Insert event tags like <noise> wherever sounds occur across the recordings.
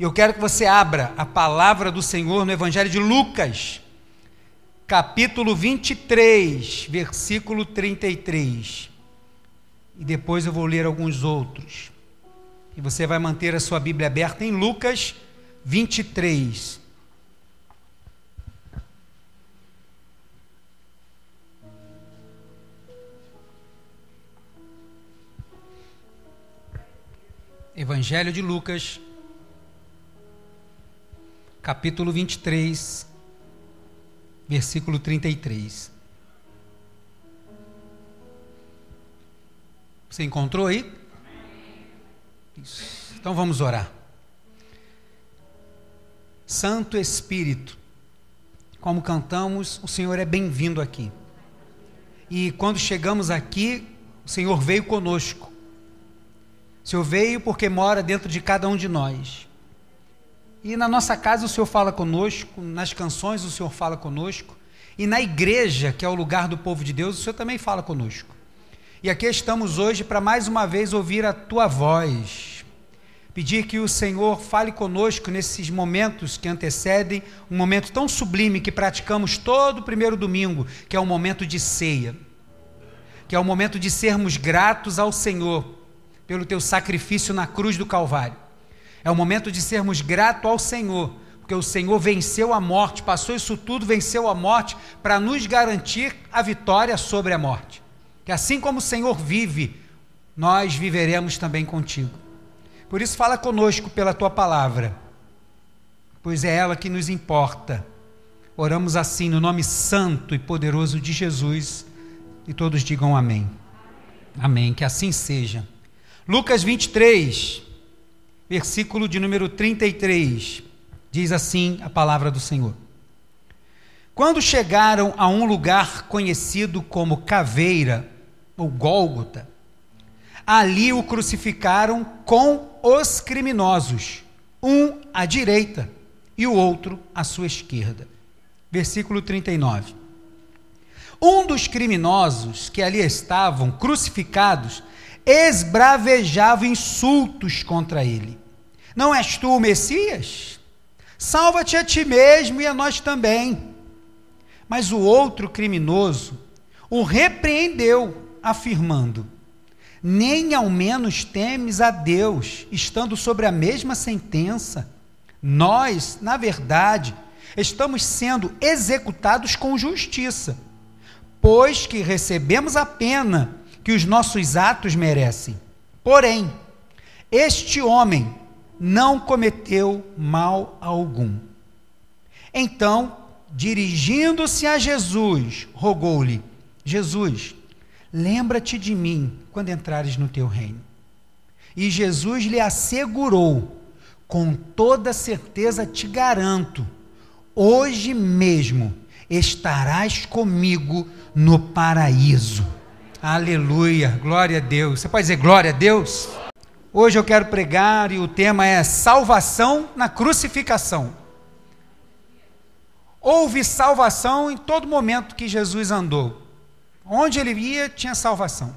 Eu quero que você abra a palavra do Senhor no Evangelho de Lucas, capítulo 23, versículo 33. E depois eu vou ler alguns outros. E você vai manter a sua Bíblia aberta em Lucas 23. Evangelho de Lucas, capítulo 23, versículo 33. Você encontrou aí? Isso. Então vamos orar. Santo Espírito, como cantamos, o Senhor é bem-vindo aqui. E quando chegamos aqui, o Senhor veio conosco. O Senhor veio porque mora dentro de cada um de nós. E na nossa casa o Senhor fala conosco, nas canções o Senhor fala conosco, e na igreja, que é o lugar do povo de Deus, o Senhor também fala conosco. E aqui estamos hoje para mais uma vez ouvir a tua voz. Pedir que o Senhor fale conosco nesses momentos que antecedem um momento tão sublime que praticamos todo primeiro domingo, que é o momento de ceia. Que é o momento de sermos gratos ao Senhor pelo teu sacrifício na cruz do Calvário é o momento de sermos gratos ao Senhor, porque o Senhor venceu a morte, passou isso tudo, venceu a morte, para nos garantir a vitória sobre a morte. Que assim como o Senhor vive, nós viveremos também contigo. Por isso, fala conosco pela tua palavra, pois é ela que nos importa. Oramos assim no nome santo e poderoso de Jesus, e todos digam amém. Amém, que assim seja. Lucas 23 versículo de número 33, diz assim a palavra do Senhor. Quando chegaram a um lugar conhecido como Caveira, ou Gólgota, ali o crucificaram com os criminosos, um à direita e o outro à sua esquerda. Versículo 39. Um dos criminosos que ali estavam crucificados esbravejava insultos contra ele. Não és tu o Messias? Salva-te a ti mesmo e a nós também. Mas o outro criminoso o repreendeu, afirmando: Nem ao menos temes a Deus, estando sobre a mesma sentença. Nós, na verdade, estamos sendo executados com justiça, pois que recebemos a pena que os nossos atos merecem. Porém, este homem não cometeu mal algum. Então, dirigindo-se a Jesus, rogou-lhe: Jesus, lembra-te de mim quando entrares no teu reino. E Jesus lhe assegurou: com toda certeza te garanto, hoje mesmo estarás comigo no paraíso. Aleluia, glória a Deus. Você pode dizer glória a Deus? Hoje eu quero pregar e o tema é salvação na crucificação. Houve salvação em todo momento que Jesus andou. Onde ele ia, tinha salvação.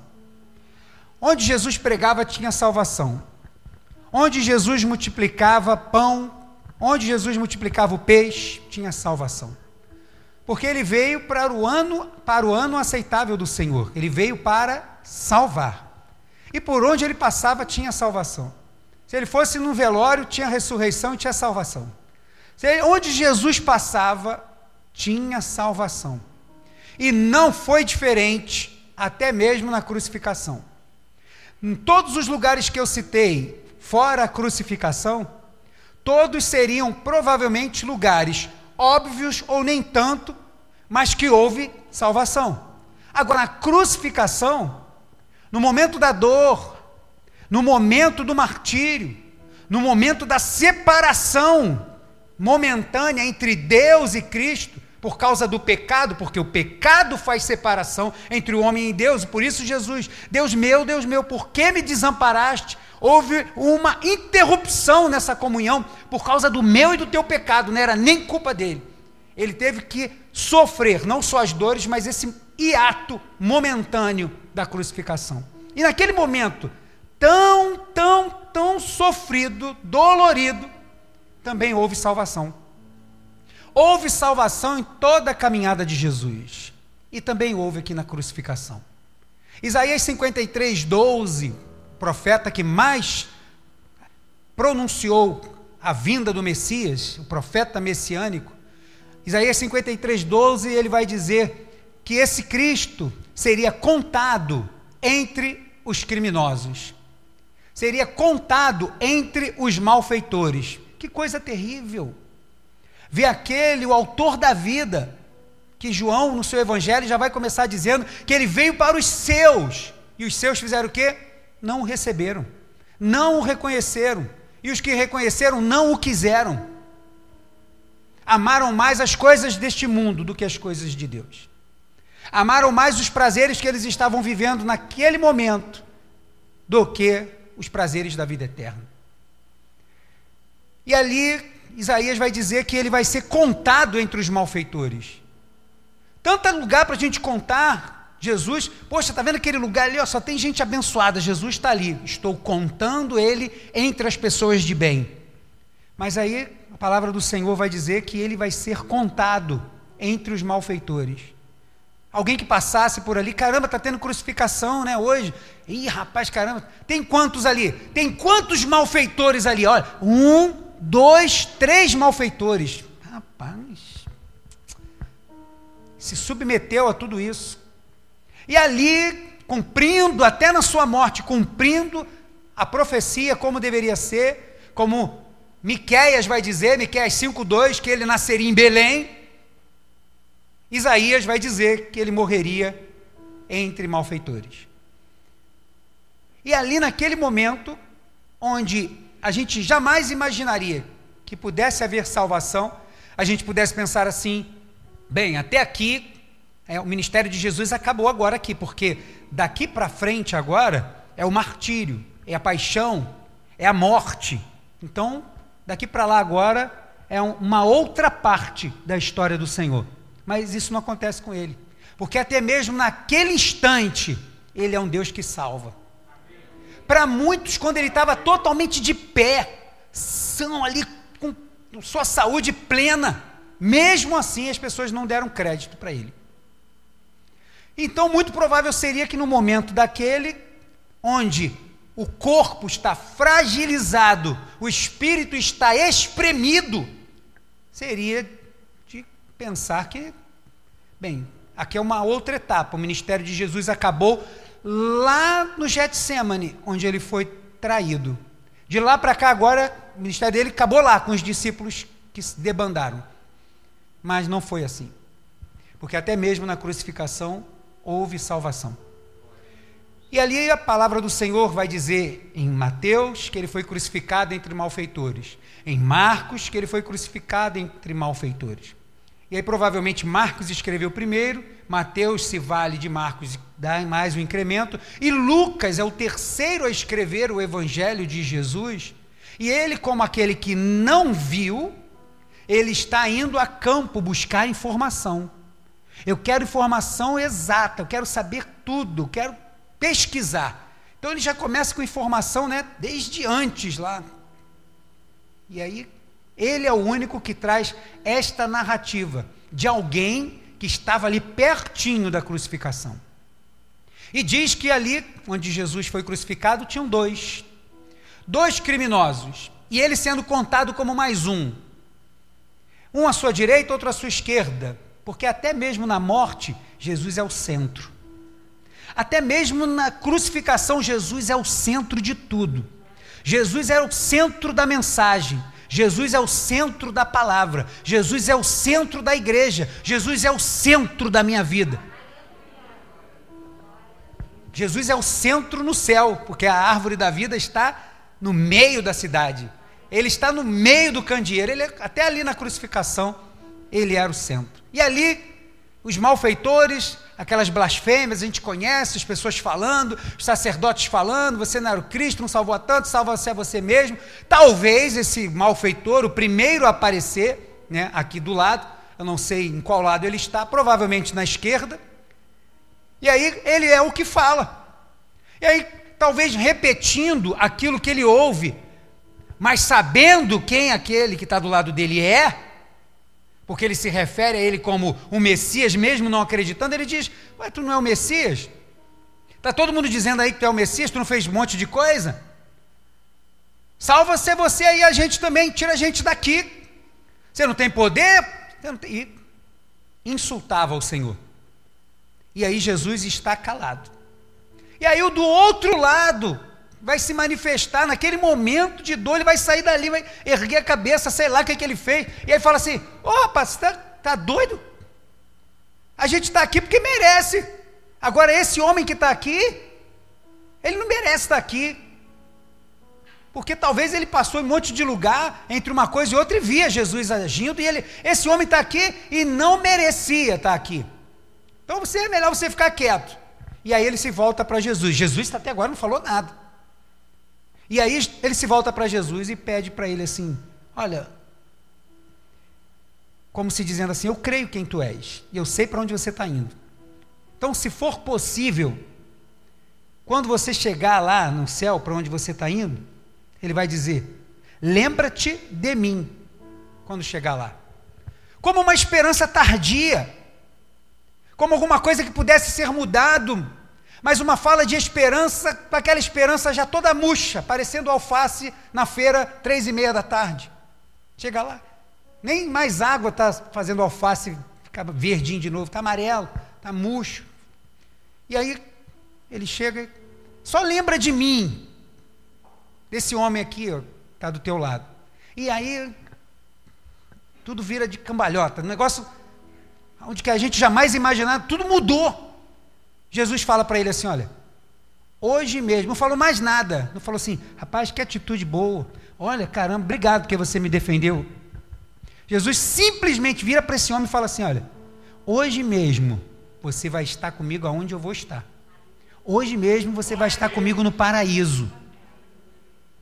Onde Jesus pregava, tinha salvação. Onde Jesus multiplicava pão, onde Jesus multiplicava o peixe, tinha salvação. Porque ele veio para o ano, para o ano aceitável do Senhor. Ele veio para salvar. E por onde ele passava tinha salvação. Se ele fosse no velório, tinha ressurreição e tinha salvação. Ele, onde Jesus passava, tinha salvação. E não foi diferente, até mesmo na crucificação. Em todos os lugares que eu citei, fora a crucificação, todos seriam provavelmente lugares óbvios ou nem tanto, mas que houve salvação. Agora, na crucificação, no momento da dor, no momento do martírio, no momento da separação momentânea entre Deus e Cristo, por causa do pecado, porque o pecado faz separação entre o homem e Deus, e por isso Jesus, Deus meu, Deus meu, por que me desamparaste? Houve uma interrupção nessa comunhão por causa do meu e do teu pecado, não era nem culpa dele. Ele teve que sofrer não só as dores, mas esse hiato momentâneo da crucificação. E naquele momento, tão, tão, tão sofrido, dolorido, também houve salvação. Houve salvação em toda a caminhada de Jesus. E também houve aqui na crucificação. Isaías 53, 12, profeta que mais pronunciou a vinda do Messias, o profeta messiânico. Isaías 53, 12, ele vai dizer que esse Cristo seria contado entre os criminosos, seria contado entre os malfeitores. Que coisa terrível! Ver aquele, o autor da vida, que João, no seu evangelho, já vai começar dizendo que ele veio para os seus, e os seus fizeram o quê? Não o receberam, não o reconheceram, e os que reconheceram não o quiseram. Amaram mais as coisas deste mundo do que as coisas de Deus. Amaram mais os prazeres que eles estavam vivendo naquele momento do que os prazeres da vida eterna. E ali Isaías vai dizer que ele vai ser contado entre os malfeitores. Tanto lugar para a gente contar Jesus. Poxa, está vendo aquele lugar ali? Ó, só tem gente abençoada. Jesus está ali. Estou contando ele entre as pessoas de bem. Mas aí a palavra do Senhor vai dizer que ele vai ser contado entre os malfeitores. Alguém que passasse por ali, caramba, está tendo crucificação, né? Hoje. Ih, rapaz, caramba. Tem quantos ali? Tem quantos malfeitores ali? Olha, um, dois, três malfeitores. Rapaz, se submeteu a tudo isso. E ali, cumprindo, até na sua morte, cumprindo a profecia como deveria ser, como Miqueias vai dizer, Miqueias 5:2, que ele nasceria em Belém. Isaías vai dizer que ele morreria entre malfeitores. E ali naquele momento, onde a gente jamais imaginaria que pudesse haver salvação, a gente pudesse pensar assim: bem, até aqui, é, o ministério de Jesus acabou agora aqui, porque daqui para frente agora é o martírio, é a paixão, é a morte. Então, daqui para lá agora é um, uma outra parte da história do Senhor. Mas isso não acontece com ele, porque até mesmo naquele instante, ele é um Deus que salva. Para muitos, quando ele estava totalmente de pé, são ali com sua saúde plena, mesmo assim as pessoas não deram crédito para ele. Então, muito provável seria que no momento daquele, onde o corpo está fragilizado, o espírito está espremido, seria pensar que, bem, aqui é uma outra etapa. O ministério de Jesus acabou lá no Getsemane, onde ele foi traído. De lá para cá, agora, o ministério dele acabou lá com os discípulos que se debandaram. Mas não foi assim. Porque até mesmo na crucificação houve salvação. E ali a palavra do Senhor vai dizer em Mateus que ele foi crucificado entre malfeitores, em Marcos que ele foi crucificado entre malfeitores. E aí provavelmente Marcos escreveu primeiro, Mateus se vale de Marcos e dá mais um incremento, e Lucas é o terceiro a escrever o evangelho de Jesus. E ele, como aquele que não viu, ele está indo a campo buscar informação. Eu quero informação exata, eu quero saber tudo, quero pesquisar. Então ele já começa com informação, né, desde antes lá. E aí ele é o único que traz esta narrativa de alguém que estava ali pertinho da crucificação. E diz que ali, onde Jesus foi crucificado, tinham dois. Dois criminosos. E ele sendo contado como mais um. Um à sua direita, outro à sua esquerda. Porque até mesmo na morte, Jesus é o centro. Até mesmo na crucificação, Jesus é o centro de tudo. Jesus é o centro da mensagem. Jesus é o centro da palavra. Jesus é o centro da igreja. Jesus é o centro da minha vida. Jesus é o centro no céu, porque a árvore da vida está no meio da cidade. Ele está no meio do candeeiro. Ele, até ali na crucificação, ele era o centro. E ali os malfeitores, aquelas blasfêmias, a gente conhece, as pessoas falando, os sacerdotes falando, você não era o Cristo, não salvou a tanto, salva você a você mesmo. Talvez esse malfeitor, o primeiro a aparecer, né, aqui do lado, eu não sei em qual lado ele está, provavelmente na esquerda. E aí ele é o que fala. E aí, talvez repetindo aquilo que ele ouve, mas sabendo quem aquele que está do lado dele é, porque ele se refere a ele como o Messias, mesmo não acreditando, ele diz: Ué, tu não é o Messias? Está todo mundo dizendo aí que tu é o Messias, tu não fez um monte de coisa? Salva-se você aí, a gente também, tira a gente daqui. Você não tem poder? Não tem... E insultava o Senhor. E aí Jesus está calado. E aí o do outro lado vai se manifestar naquele momento de dor, ele vai sair dali, vai erguer a cabeça, sei lá o que, é que ele fez. E aí fala assim: Ô oh, rapaz, você está tá doido? A gente está aqui porque merece. Agora, esse homem que está aqui, ele não merece estar aqui. Porque talvez ele passou em um monte de lugar, entre uma coisa e outra, e via Jesus agindo, e ele, esse homem está aqui e não merecia estar aqui. Então você é melhor você ficar quieto. E aí ele se volta para Jesus. Jesus até agora não falou nada. E aí ele se volta para Jesus e pede para ele assim: Olha, como se dizendo assim, eu creio quem tu és, e eu sei para onde você está indo. Então, se for possível, quando você chegar lá no céu, para onde você está indo, ele vai dizer: lembra-te de mim, quando chegar lá. Como uma esperança tardia, como alguma coisa que pudesse ser mudado, mas uma fala de esperança, aquela esperança já toda murcha, parecendo alface na feira, três e meia da tarde. Chega lá, nem mais água está fazendo alface ficar verdinho de novo, está amarelo, está murcho. E aí ele chega, só lembra de mim, desse homem aqui, está do teu lado. E aí tudo vira de cambalhota, um negócio onde que a gente jamais imaginava, tudo mudou. Jesus fala para ele assim, olha, hoje mesmo, não falou mais nada, não falou assim, rapaz, que atitude boa, olha, caramba, obrigado porque você me defendeu. Jesus simplesmente vira para esse homem e fala assim, olha, hoje mesmo você vai estar comigo aonde eu vou estar. Hoje mesmo você vai estar comigo no paraíso.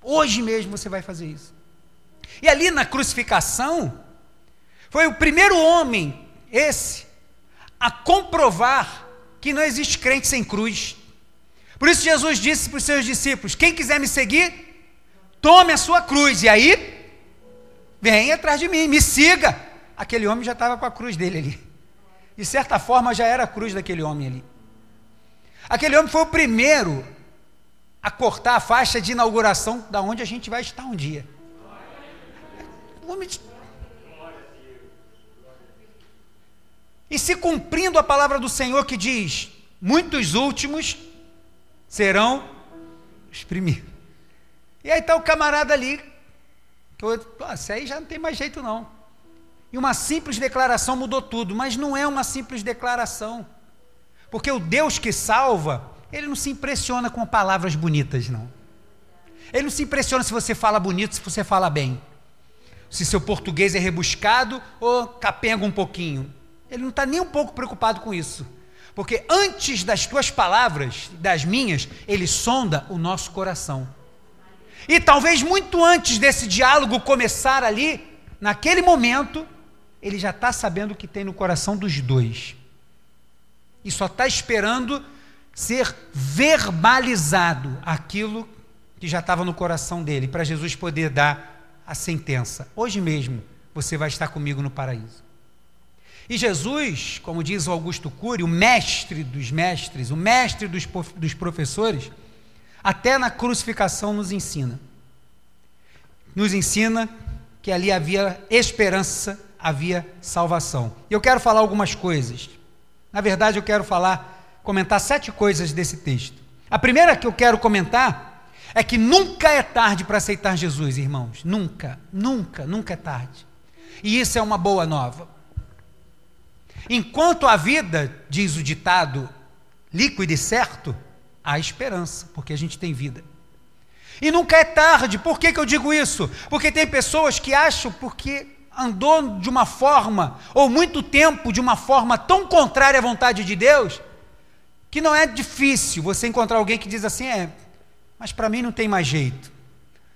Hoje mesmo você vai fazer isso. E ali na crucificação, foi o primeiro homem, esse, a comprovar que não existe crente sem cruz. Por isso Jesus disse para os seus discípulos: quem quiser me seguir, tome a sua cruz. E aí, vem atrás de mim, me siga. Aquele homem já estava com a cruz dele ali de certa forma, já era a cruz daquele homem ali. Aquele homem foi o primeiro a cortar a faixa de inauguração da onde a gente vai estar um dia. O homem E se cumprindo a palavra do Senhor que diz: muitos últimos serão os primeiros. E aí está o camarada ali, que eu, esse aí já não tem mais jeito não. E uma simples declaração mudou tudo, mas não é uma simples declaração. Porque o Deus que salva, ele não se impressiona com palavras bonitas, não. Ele não se impressiona se você fala bonito, se você fala bem. Se seu português é rebuscado ou capenga um pouquinho. Ele não está nem um pouco preocupado com isso. Porque antes das tuas palavras, das minhas, ele sonda o nosso coração. E talvez muito antes desse diálogo começar ali, naquele momento, ele já está sabendo o que tem no coração dos dois. E só está esperando ser verbalizado aquilo que já estava no coração dele, para Jesus poder dar a sentença. Hoje mesmo você vai estar comigo no paraíso. E Jesus, como diz o Augusto Cury, o mestre dos mestres, o mestre dos, dos professores, até na crucificação nos ensina. Nos ensina que ali havia esperança havia salvação. E eu quero falar algumas coisas. Na verdade, eu quero falar, comentar sete coisas desse texto. A primeira que eu quero comentar é que nunca é tarde para aceitar Jesus, irmãos. Nunca, nunca, nunca é tarde. E isso é uma boa nova. Enquanto a vida, diz o ditado, líquido e certo, há esperança, porque a gente tem vida. E nunca é tarde. Por que, que eu digo isso? Porque tem pessoas que acham porque andou de uma forma, ou muito tempo de uma forma tão contrária à vontade de Deus, que não é difícil você encontrar alguém que diz assim: é, mas para mim não tem mais jeito.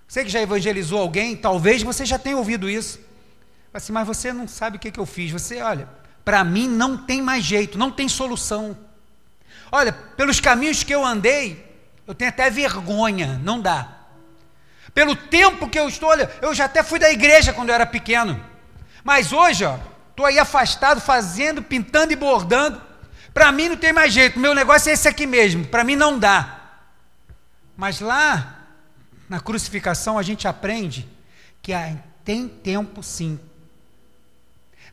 Você que já evangelizou alguém, talvez você já tenha ouvido isso. Assim, mas você não sabe o que, que eu fiz. Você, olha, para mim não tem mais jeito, não tem solução. Olha, pelos caminhos que eu andei, eu tenho até vergonha, não dá. Pelo tempo que eu estou, olha, eu já até fui da igreja quando eu era pequeno. Mas hoje, ó, estou aí afastado, fazendo, pintando e bordando. Para mim não tem mais jeito, meu negócio é esse aqui mesmo, para mim não dá. Mas lá, na crucificação, a gente aprende que tem tempo sim.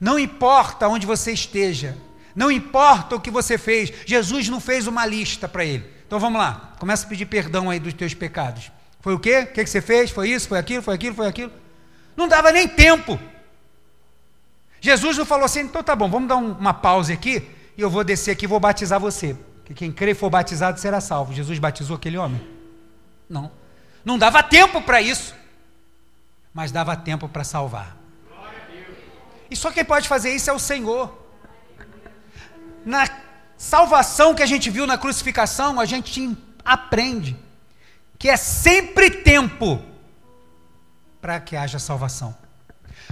Não importa onde você esteja, não importa o que você fez, Jesus não fez uma lista para ele. Então vamos lá, começa a pedir perdão aí dos teus pecados. Foi o quê? O que, você fez? Foi isso? Foi aquilo? Foi aquilo? Foi aquilo? Não dava nem tempo. Jesus não falou assim, então tá bom, vamos dar um, uma pausa aqui e eu vou descer aqui e vou batizar você. Que quem crê e for batizado será salvo. Jesus batizou aquele homem? Não. Não dava tempo para isso. Mas dava tempo para salvar. E só quem pode fazer isso é o Senhor. Na salvação que a gente viu na crucificação, a gente aprende que é sempre tempo para que haja salvação.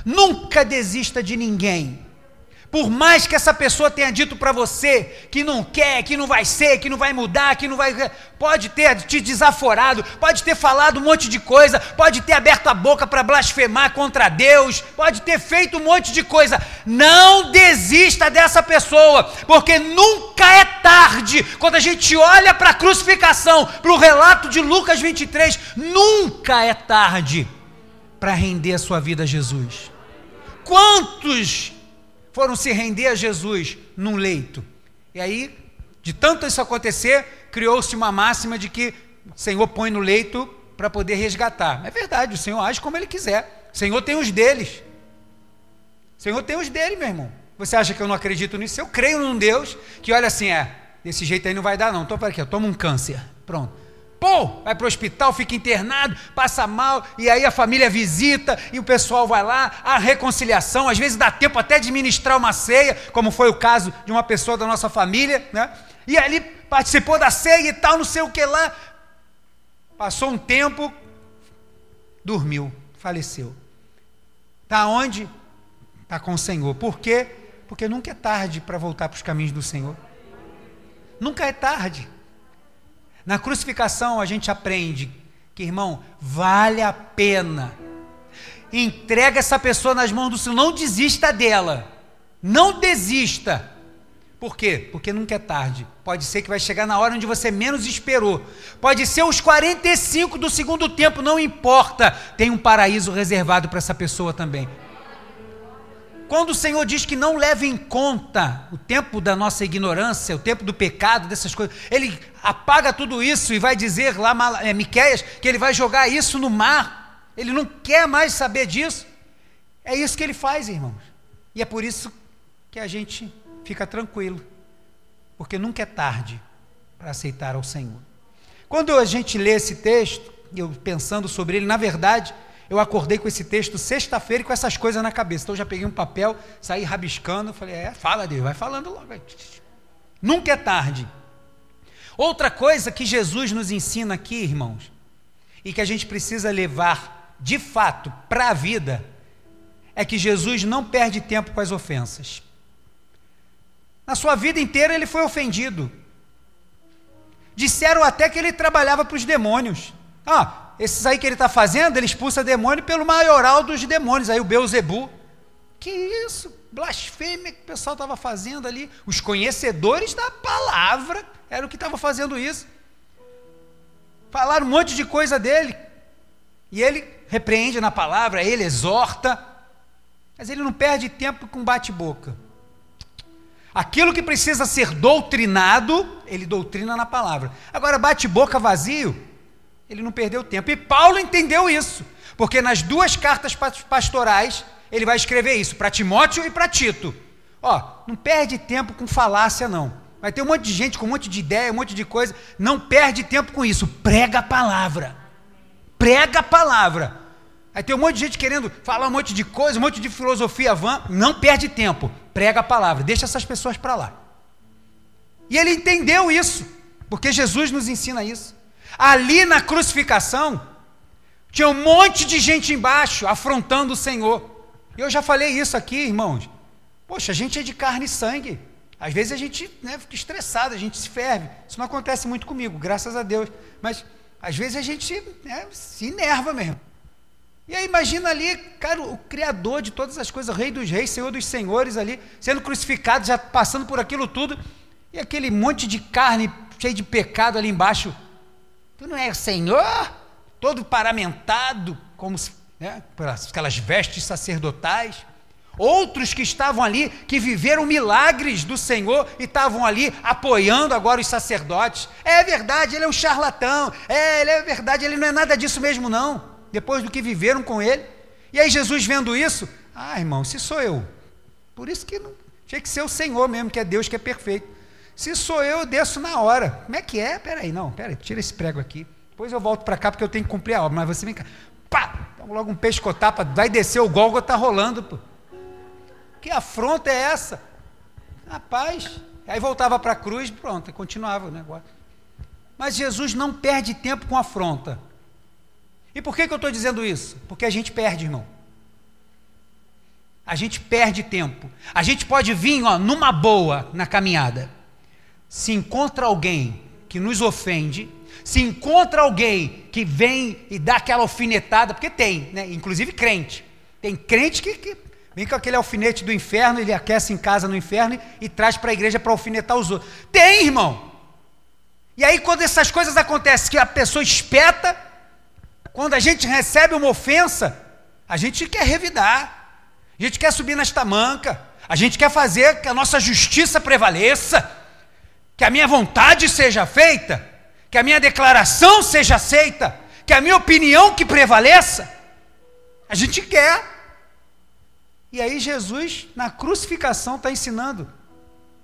Nunca desista de ninguém. Por mais que essa pessoa tenha dito para você que não quer, que não vai ser, que não vai mudar, que não vai. Pode ter te desaforado, pode ter falado um monte de coisa, pode ter aberto a boca para blasfemar contra Deus, pode ter feito um monte de coisa. Não desista dessa pessoa, porque nunca é tarde. Quando a gente olha para a crucificação, para o relato de Lucas 23, nunca é tarde para render a sua vida a Jesus. Quantos foram se render a Jesus num leito. E aí, de tanto isso acontecer, criou-se uma máxima de que o Senhor põe no leito para poder resgatar. É verdade, o Senhor age como Ele quiser. O Senhor tem os deles. O Senhor tem os dele, meu irmão. Você acha que eu não acredito nisso? Eu creio num Deus que olha assim, é, desse jeito aí não vai dar não. Então, para aqui, toma um câncer. Pronto. Pô, vai para o hospital, fica internado, passa mal, e aí a família visita, e o pessoal vai lá, a reconciliação, às vezes dá tempo até de ministrar uma ceia, como foi o caso de uma pessoa da nossa família, né? E ali participou da ceia e tal, não sei o que lá. Passou um tempo, dormiu, faleceu. Está onde? Está com o Senhor. Por quê? Porque nunca é tarde para voltar para os caminhos do Senhor. Nunca é tarde. Na crucificação a gente aprende que, irmão, vale a pena. Entrega essa pessoa nas mãos do Senhor, não desista dela. Não desista. Por quê? Porque nunca é tarde. Pode ser que vai chegar na hora onde você menos esperou. Pode ser os 45 do segundo tempo, não importa. Tem um paraíso reservado para essa pessoa também. Quando o Senhor diz que não leva em conta o tempo da nossa ignorância, o tempo do pecado, dessas coisas, Ele apaga tudo isso e vai dizer lá, é, Miquéias, que Ele vai jogar isso no mar. Ele não quer mais saber disso. É isso que Ele faz, irmãos. E é por isso que a gente fica tranquilo, porque nunca é tarde para aceitar ao Senhor. Quando a gente lê esse texto, eu pensando sobre ele, na verdade, eu acordei com esse texto sexta-feira e com essas coisas na cabeça. Então eu já peguei um papel, saí rabiscando, falei, é, fala Deus, vai falando logo. Nunca é tarde. Outra coisa que Jesus nos ensina aqui, irmãos, e que a gente precisa levar de fato para a vida, é que Jesus não perde tempo com as ofensas. Na sua vida inteira ele foi ofendido. Disseram até que ele trabalhava para os demônios. Ah, esses aí que ele está fazendo, ele expulsa demônio pelo maioral dos demônios, aí o Beuzebu. Que isso? Blasfêmia que o pessoal estava fazendo ali. Os conhecedores da palavra eram o que estavam fazendo isso. Falaram um monte de coisa dele. E ele repreende na palavra, ele exorta. Mas ele não perde tempo com bate-boca. Aquilo que precisa ser doutrinado, ele doutrina na palavra. Agora, bate-boca vazio, ele não perdeu tempo. E Paulo entendeu isso, porque nas duas cartas pastorais ele vai escrever isso para Timóteo e para Tito. Ó, não perde tempo com falácia não. Vai ter um monte de gente com um monte de ideia, um monte de coisa. Não perde tempo com isso. Prega a palavra. Prega a palavra. Aí tem um monte de gente querendo falar um monte de coisa, um monte de filosofia vã. Não perde tempo. Prega a palavra. Deixa essas pessoas para lá. E ele entendeu isso, porque Jesus nos ensina isso. Ali na crucificação, tinha um monte de gente embaixo afrontando o Senhor. Eu já falei isso aqui, irmãos. Poxa, a gente é de carne e sangue. Às vezes a gente né, fica estressado, a gente se ferve. Isso não acontece muito comigo, graças a Deus. Mas Às vezes a gente né, se enerva mesmo. E aí imagina ali, cara, o Criador de todas as coisas, o Rei dos Reis, Senhor dos Senhores ali, sendo crucificado, já passando por aquilo tudo, e aquele monte de carne cheio de pecado ali embaixo. Tu não é Senhor? Todo paramentado, como né, pelas aquelas vestes sacerdotais. Outros que estavam ali, que viveram milagres do Senhor e estavam ali apoiando agora os sacerdotes. É verdade, ele é um charlatão. É, ele é verdade, ele não é nada disso mesmo, não. Depois do que viveram com ele. E aí Jesus vendo isso, ah, irmão, se sou eu. Por isso que não, tinha que ser o Senhor mesmo, que é Deus que é perfeito. Se sou eu, eu desço na hora. Como é que é? Peraí, não, peraí, tira esse prego aqui. Depois eu volto para cá porque eu tenho que cumprir a obra. Mas você vem cá, pá, logo um pescotapa, vai descer o Gólgota tá rolando. Pô. Que afronta é essa? Rapaz, aí voltava para a cruz, pronto, continuava o negócio. Mas Jesus não perde tempo com afronta. E por que, que eu estou dizendo isso? Porque a gente perde, irmão. A gente perde tempo. A gente pode vir ó, numa boa na caminhada. Se encontra alguém que nos ofende, se encontra alguém que vem e dá aquela alfinetada, porque tem, né? inclusive crente. Tem crente que, que Vem com aquele alfinete do inferno, ele aquece em casa no inferno e, e traz para a igreja para alfinetar os outros. Tem, irmão! E aí, quando essas coisas acontecem, que a pessoa espeta, quando a gente recebe uma ofensa, a gente quer revidar, a gente quer subir nas tamancas, a gente quer fazer que a nossa justiça prevaleça, que a minha vontade seja feita, que a minha declaração seja aceita, que a minha opinião que prevaleça. A gente quer. E aí Jesus, na crucificação, está ensinando.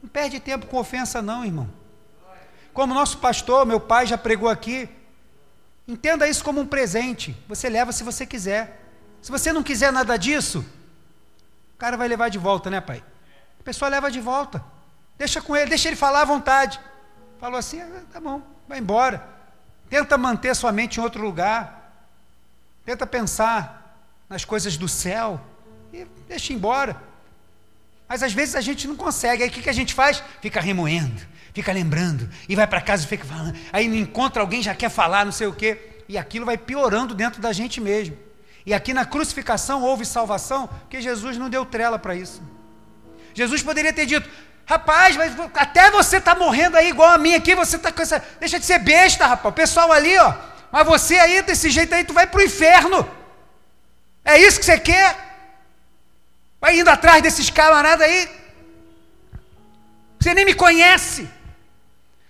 Não perde tempo com ofensa, não, irmão. Como nosso pastor, meu pai já pregou aqui, entenda isso como um presente. Você leva se você quiser. Se você não quiser nada disso, o cara vai levar de volta, né, pai? A pessoa leva de volta. Deixa com ele, deixa ele falar à vontade. Falou assim, ah, tá bom, vai embora. Tenta manter sua mente em outro lugar. Tenta pensar nas coisas do céu e deixa embora. Mas às vezes a gente não consegue. Aí o que, que a gente faz? Fica remoendo, fica lembrando, e vai para casa e fica falando. Aí encontra alguém, já quer falar, não sei o quê. E aquilo vai piorando dentro da gente mesmo. E aqui na crucificação houve salvação, porque Jesus não deu trela para isso. Jesus poderia ter dito: rapaz, mas até você está morrendo aí igual a mim aqui, você está com essa. Deixa de ser besta, rapaz. O pessoal ali, ó. Mas você aí, desse jeito aí, tu vai para o inferno. É isso que você quer? Vai indo atrás desses camaradas aí. Você nem me conhece.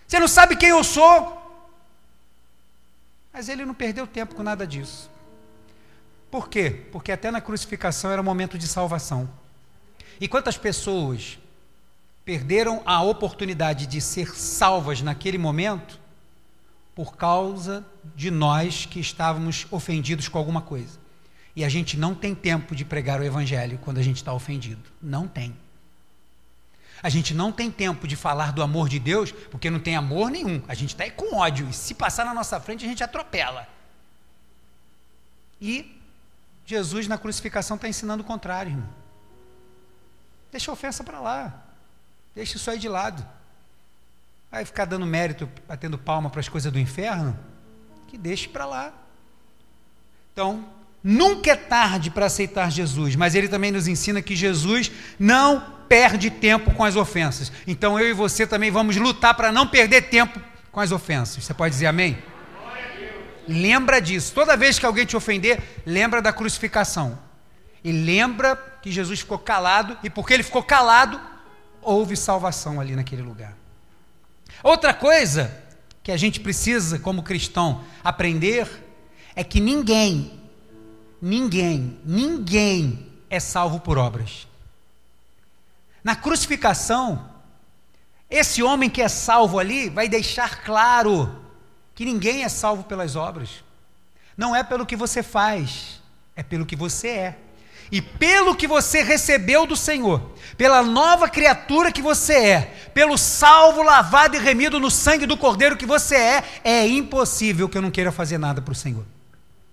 Você não sabe quem eu sou. Mas ele não perdeu tempo com nada disso. Por quê? Porque até na crucificação era momento de salvação. E quantas pessoas perderam a oportunidade de ser salvas naquele momento por causa de nós que estávamos ofendidos com alguma coisa? E a gente não tem tempo de pregar o Evangelho quando a gente está ofendido. Não tem. A gente não tem tempo de falar do amor de Deus, porque não tem amor nenhum. A gente está com ódio. E se passar na nossa frente, a gente atropela. E Jesus na crucificação está ensinando o contrário, irmão. Deixa a ofensa para lá. Deixa isso aí de lado. Vai ficar dando mérito, batendo palma para as coisas do inferno? Que deixe para lá. Então, Nunca é tarde para aceitar Jesus, mas ele também nos ensina que Jesus não perde tempo com as ofensas. Então eu e você também vamos lutar para não perder tempo com as ofensas. Você pode dizer amém? Lembra disso. Toda vez que alguém te ofender, lembra da crucificação. E lembra que Jesus ficou calado, e porque ele ficou calado, houve salvação ali naquele lugar. Outra coisa que a gente precisa, como cristão, aprender é que ninguém Ninguém, ninguém é salvo por obras. Na crucificação, esse homem que é salvo ali vai deixar claro que ninguém é salvo pelas obras. Não é pelo que você faz, é pelo que você é. E pelo que você recebeu do Senhor, pela nova criatura que você é, pelo salvo, lavado e remido no sangue do Cordeiro que você é, é impossível que eu não queira fazer nada para o Senhor.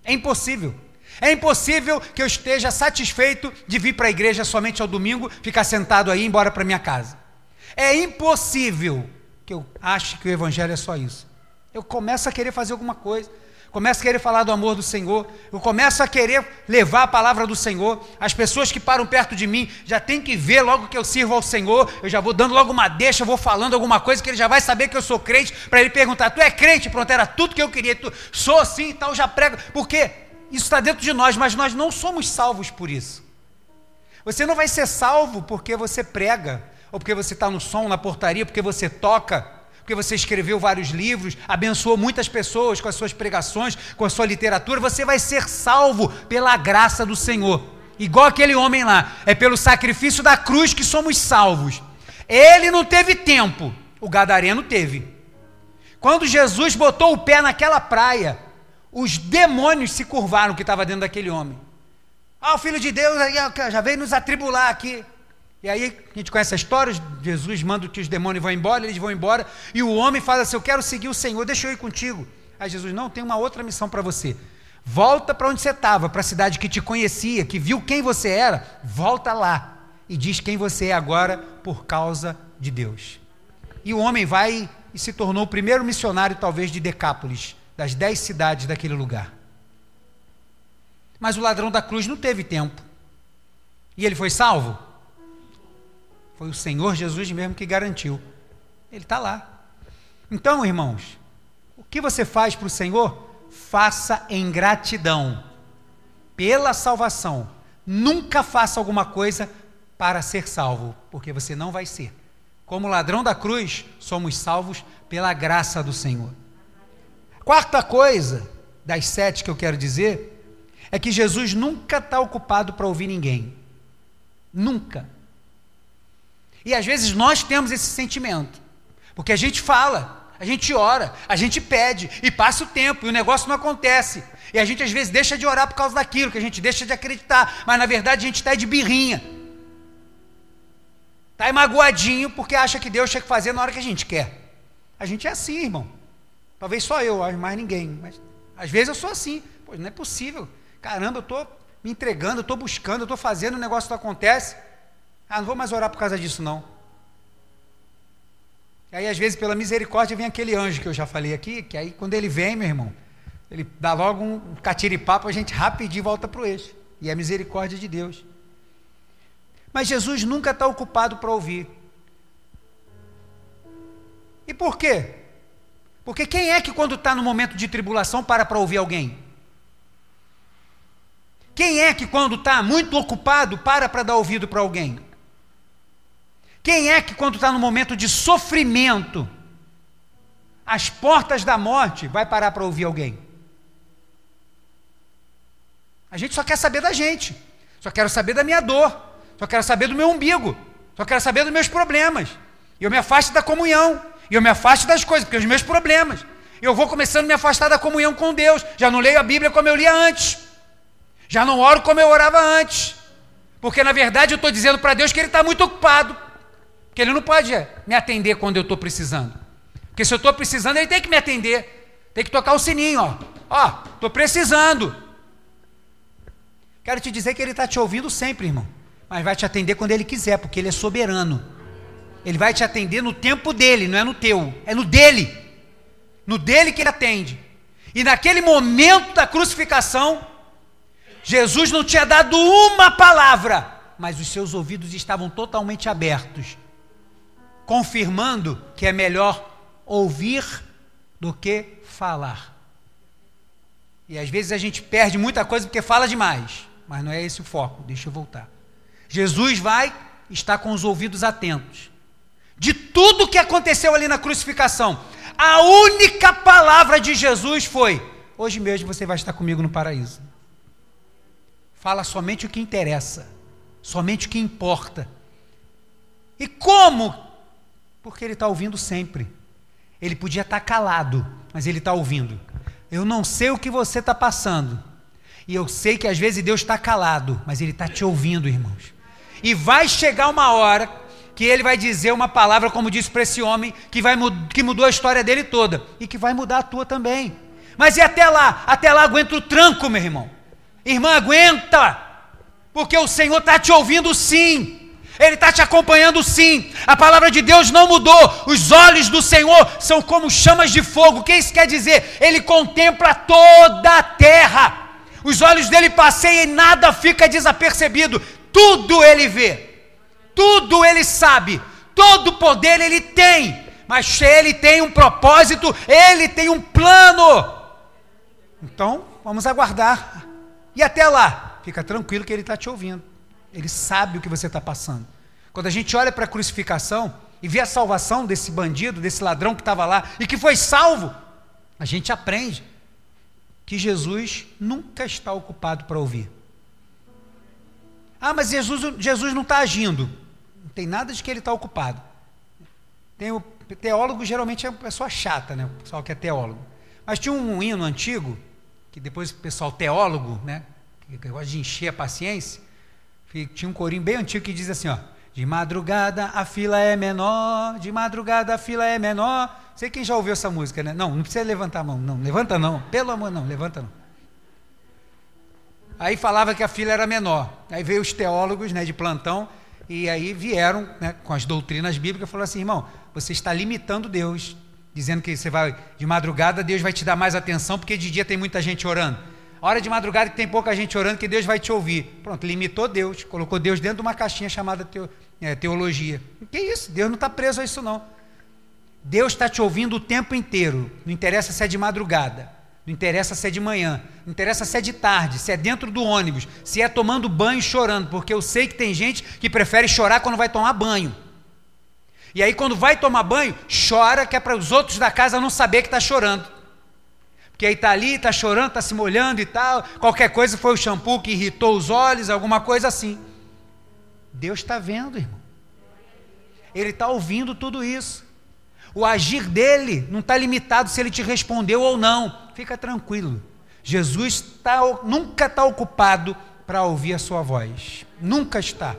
É impossível. É impossível que eu esteja satisfeito de vir para a igreja somente ao domingo, ficar sentado aí e ir embora para minha casa. É impossível que eu ache que o evangelho é só isso. Eu começo a querer fazer alguma coisa. Começo a querer falar do amor do Senhor, eu começo a querer levar a palavra do Senhor. As pessoas que param perto de mim já tem que ver logo que eu sirvo ao Senhor, eu já vou dando logo uma deixa, vou falando alguma coisa que ele já vai saber que eu sou crente, para ele perguntar: Tu é crente? Pronto, era tudo que eu queria, tu sou assim e tal, já prego. Porque isso está dentro de nós, mas nós não somos salvos por isso. Você não vai ser salvo porque você prega, ou porque você está no som, na portaria, porque você toca porque você escreveu vários livros, abençoou muitas pessoas com as suas pregações, com a sua literatura, você vai ser salvo pela graça do Senhor. Igual aquele homem lá, é pelo sacrifício da cruz que somos salvos. Ele não teve tempo, o gadareno teve. Quando Jesus botou o pé naquela praia, os demônios se curvaram que estava dentro daquele homem. Ah, o filho de Deus já veio nos atribular aqui. E aí a gente conhece a história, Jesus manda que os demônios vão embora, eles vão embora, e o homem fala assim: Eu quero seguir o Senhor, deixa eu ir contigo. Aí Jesus, não, tem uma outra missão para você. Volta para onde você estava, para a cidade que te conhecia, que viu quem você era, volta lá e diz quem você é agora por causa de Deus. E o homem vai e se tornou o primeiro missionário, talvez, de Decápolis, das dez cidades daquele lugar. Mas o ladrão da cruz não teve tempo. E ele foi salvo? Foi o Senhor Jesus mesmo que garantiu. Ele está lá. Então, irmãos, o que você faz para o Senhor? Faça em gratidão pela salvação. Nunca faça alguma coisa para ser salvo, porque você não vai ser. Como ladrão da cruz, somos salvos pela graça do Senhor. Quarta coisa das sete que eu quero dizer é que Jesus nunca está ocupado para ouvir ninguém. Nunca. E às vezes nós temos esse sentimento, porque a gente fala, a gente ora, a gente pede e passa o tempo e o negócio não acontece. E a gente às vezes deixa de orar por causa daquilo, que a gente deixa de acreditar, mas na verdade a gente está de birrinha. Está magoadinho porque acha que Deus tinha que fazer na hora que a gente quer. A gente é assim, irmão. Talvez só eu, mais ninguém. Mas às vezes eu sou assim. Pois não é possível. Caramba, eu estou me entregando, eu estou buscando, eu estou fazendo, o negócio não acontece. Ah, não vou mais orar por causa disso, não. E aí, às vezes, pela misericórdia, vem aquele anjo que eu já falei aqui, que aí, quando ele vem, meu irmão, ele dá logo um catiripapo, a gente rapidinho volta para o eixo. E é a misericórdia de Deus. Mas Jesus nunca está ocupado para ouvir. E por quê? Porque quem é que, quando está no momento de tribulação, para para ouvir alguém? Quem é que, quando está muito ocupado, para para dar ouvido para alguém? Quem é que, quando está no momento de sofrimento, às portas da morte, vai parar para ouvir alguém? A gente só quer saber da gente, só quero saber da minha dor, só quero saber do meu umbigo, só quero saber dos meus problemas. Eu me afasto da comunhão, e eu me afasto das coisas, porque os meus problemas. Eu vou começando a me afastar da comunhão com Deus, já não leio a Bíblia como eu lia antes, já não oro como eu orava antes, porque na verdade eu estou dizendo para Deus que Ele está muito ocupado. Porque ele não pode me atender quando eu estou precisando. Porque se eu estou precisando, ele tem que me atender. Tem que tocar o sininho, ó. Ó, estou precisando. Quero te dizer que ele está te ouvindo sempre, irmão. Mas vai te atender quando ele quiser, porque ele é soberano. Ele vai te atender no tempo dele, não é no teu, é no dele. No dele que ele atende. E naquele momento da crucificação, Jesus não tinha dado uma palavra, mas os seus ouvidos estavam totalmente abertos confirmando que é melhor ouvir do que falar. E às vezes a gente perde muita coisa porque fala demais, mas não é esse o foco. Deixa eu voltar. Jesus vai estar com os ouvidos atentos. De tudo que aconteceu ali na crucificação, a única palavra de Jesus foi: Hoje mesmo você vai estar comigo no paraíso. Fala somente o que interessa, somente o que importa. E como porque ele está ouvindo sempre. Ele podia estar tá calado, mas ele está ouvindo. Eu não sei o que você está passando. E eu sei que às vezes Deus está calado, mas Ele está te ouvindo, irmãos. E vai chegar uma hora que Ele vai dizer uma palavra, como disse para esse homem, que, vai, que mudou a história dele toda. E que vai mudar a tua também. Mas e até lá? Até lá aguenta o tranco, meu irmão. Irmã, aguenta. Porque o Senhor está te ouvindo sim. Ele está te acompanhando sim. A palavra de Deus não mudou. Os olhos do Senhor são como chamas de fogo. O que isso quer dizer? Ele contempla toda a terra. Os olhos dele passeiam e nada fica desapercebido. Tudo ele vê. Tudo ele sabe. Todo poder ele tem. Mas ele tem um propósito, ele tem um plano. Então, vamos aguardar. E até lá, fica tranquilo que ele está te ouvindo. Ele sabe o que você está passando. Quando a gente olha para a crucificação e vê a salvação desse bandido, desse ladrão que estava lá e que foi salvo, a gente aprende que Jesus nunca está ocupado para ouvir. Ah, mas Jesus, Jesus não está agindo. Não tem nada de que ele está ocupado. Tem o teólogo geralmente é uma pessoa chata, né? O pessoal que é teólogo. Mas tinha um hino antigo, que depois o pessoal teólogo, né? Que gosta de encher a paciência, tinha um corinho bem antigo que diz assim, ó. De madrugada a fila é menor, de madrugada a fila é menor. Sei quem já ouviu essa música, né? Não, não precisa levantar a mão, não, levanta não, pelo amor não, levanta não. Aí falava que a fila era menor. Aí veio os teólogos, né, de plantão, e aí vieram, né, com as doutrinas bíblicas, falou assim, irmão, você está limitando Deus, dizendo que você vai de madrugada, Deus vai te dar mais atenção, porque de dia tem muita gente orando hora de madrugada que tem pouca gente orando, que Deus vai te ouvir. Pronto, limitou Deus, colocou Deus dentro de uma caixinha chamada é, teologia. Que isso? Deus não está preso a isso não. Deus está te ouvindo o tempo inteiro. Não interessa se é de madrugada, não interessa se é de manhã, não interessa se é de tarde, se é dentro do ônibus, se é tomando banho e chorando, porque eu sei que tem gente que prefere chorar quando vai tomar banho. E aí, quando vai tomar banho, chora, que é para os outros da casa não saber que está chorando. Porque aí está ali, está chorando, está se molhando e tal. Qualquer coisa foi o shampoo que irritou os olhos, alguma coisa assim. Deus está vendo, irmão. Ele está ouvindo tudo isso. O agir dele não está limitado se ele te respondeu ou não. Fica tranquilo. Jesus tá, nunca está ocupado para ouvir a sua voz. Nunca está.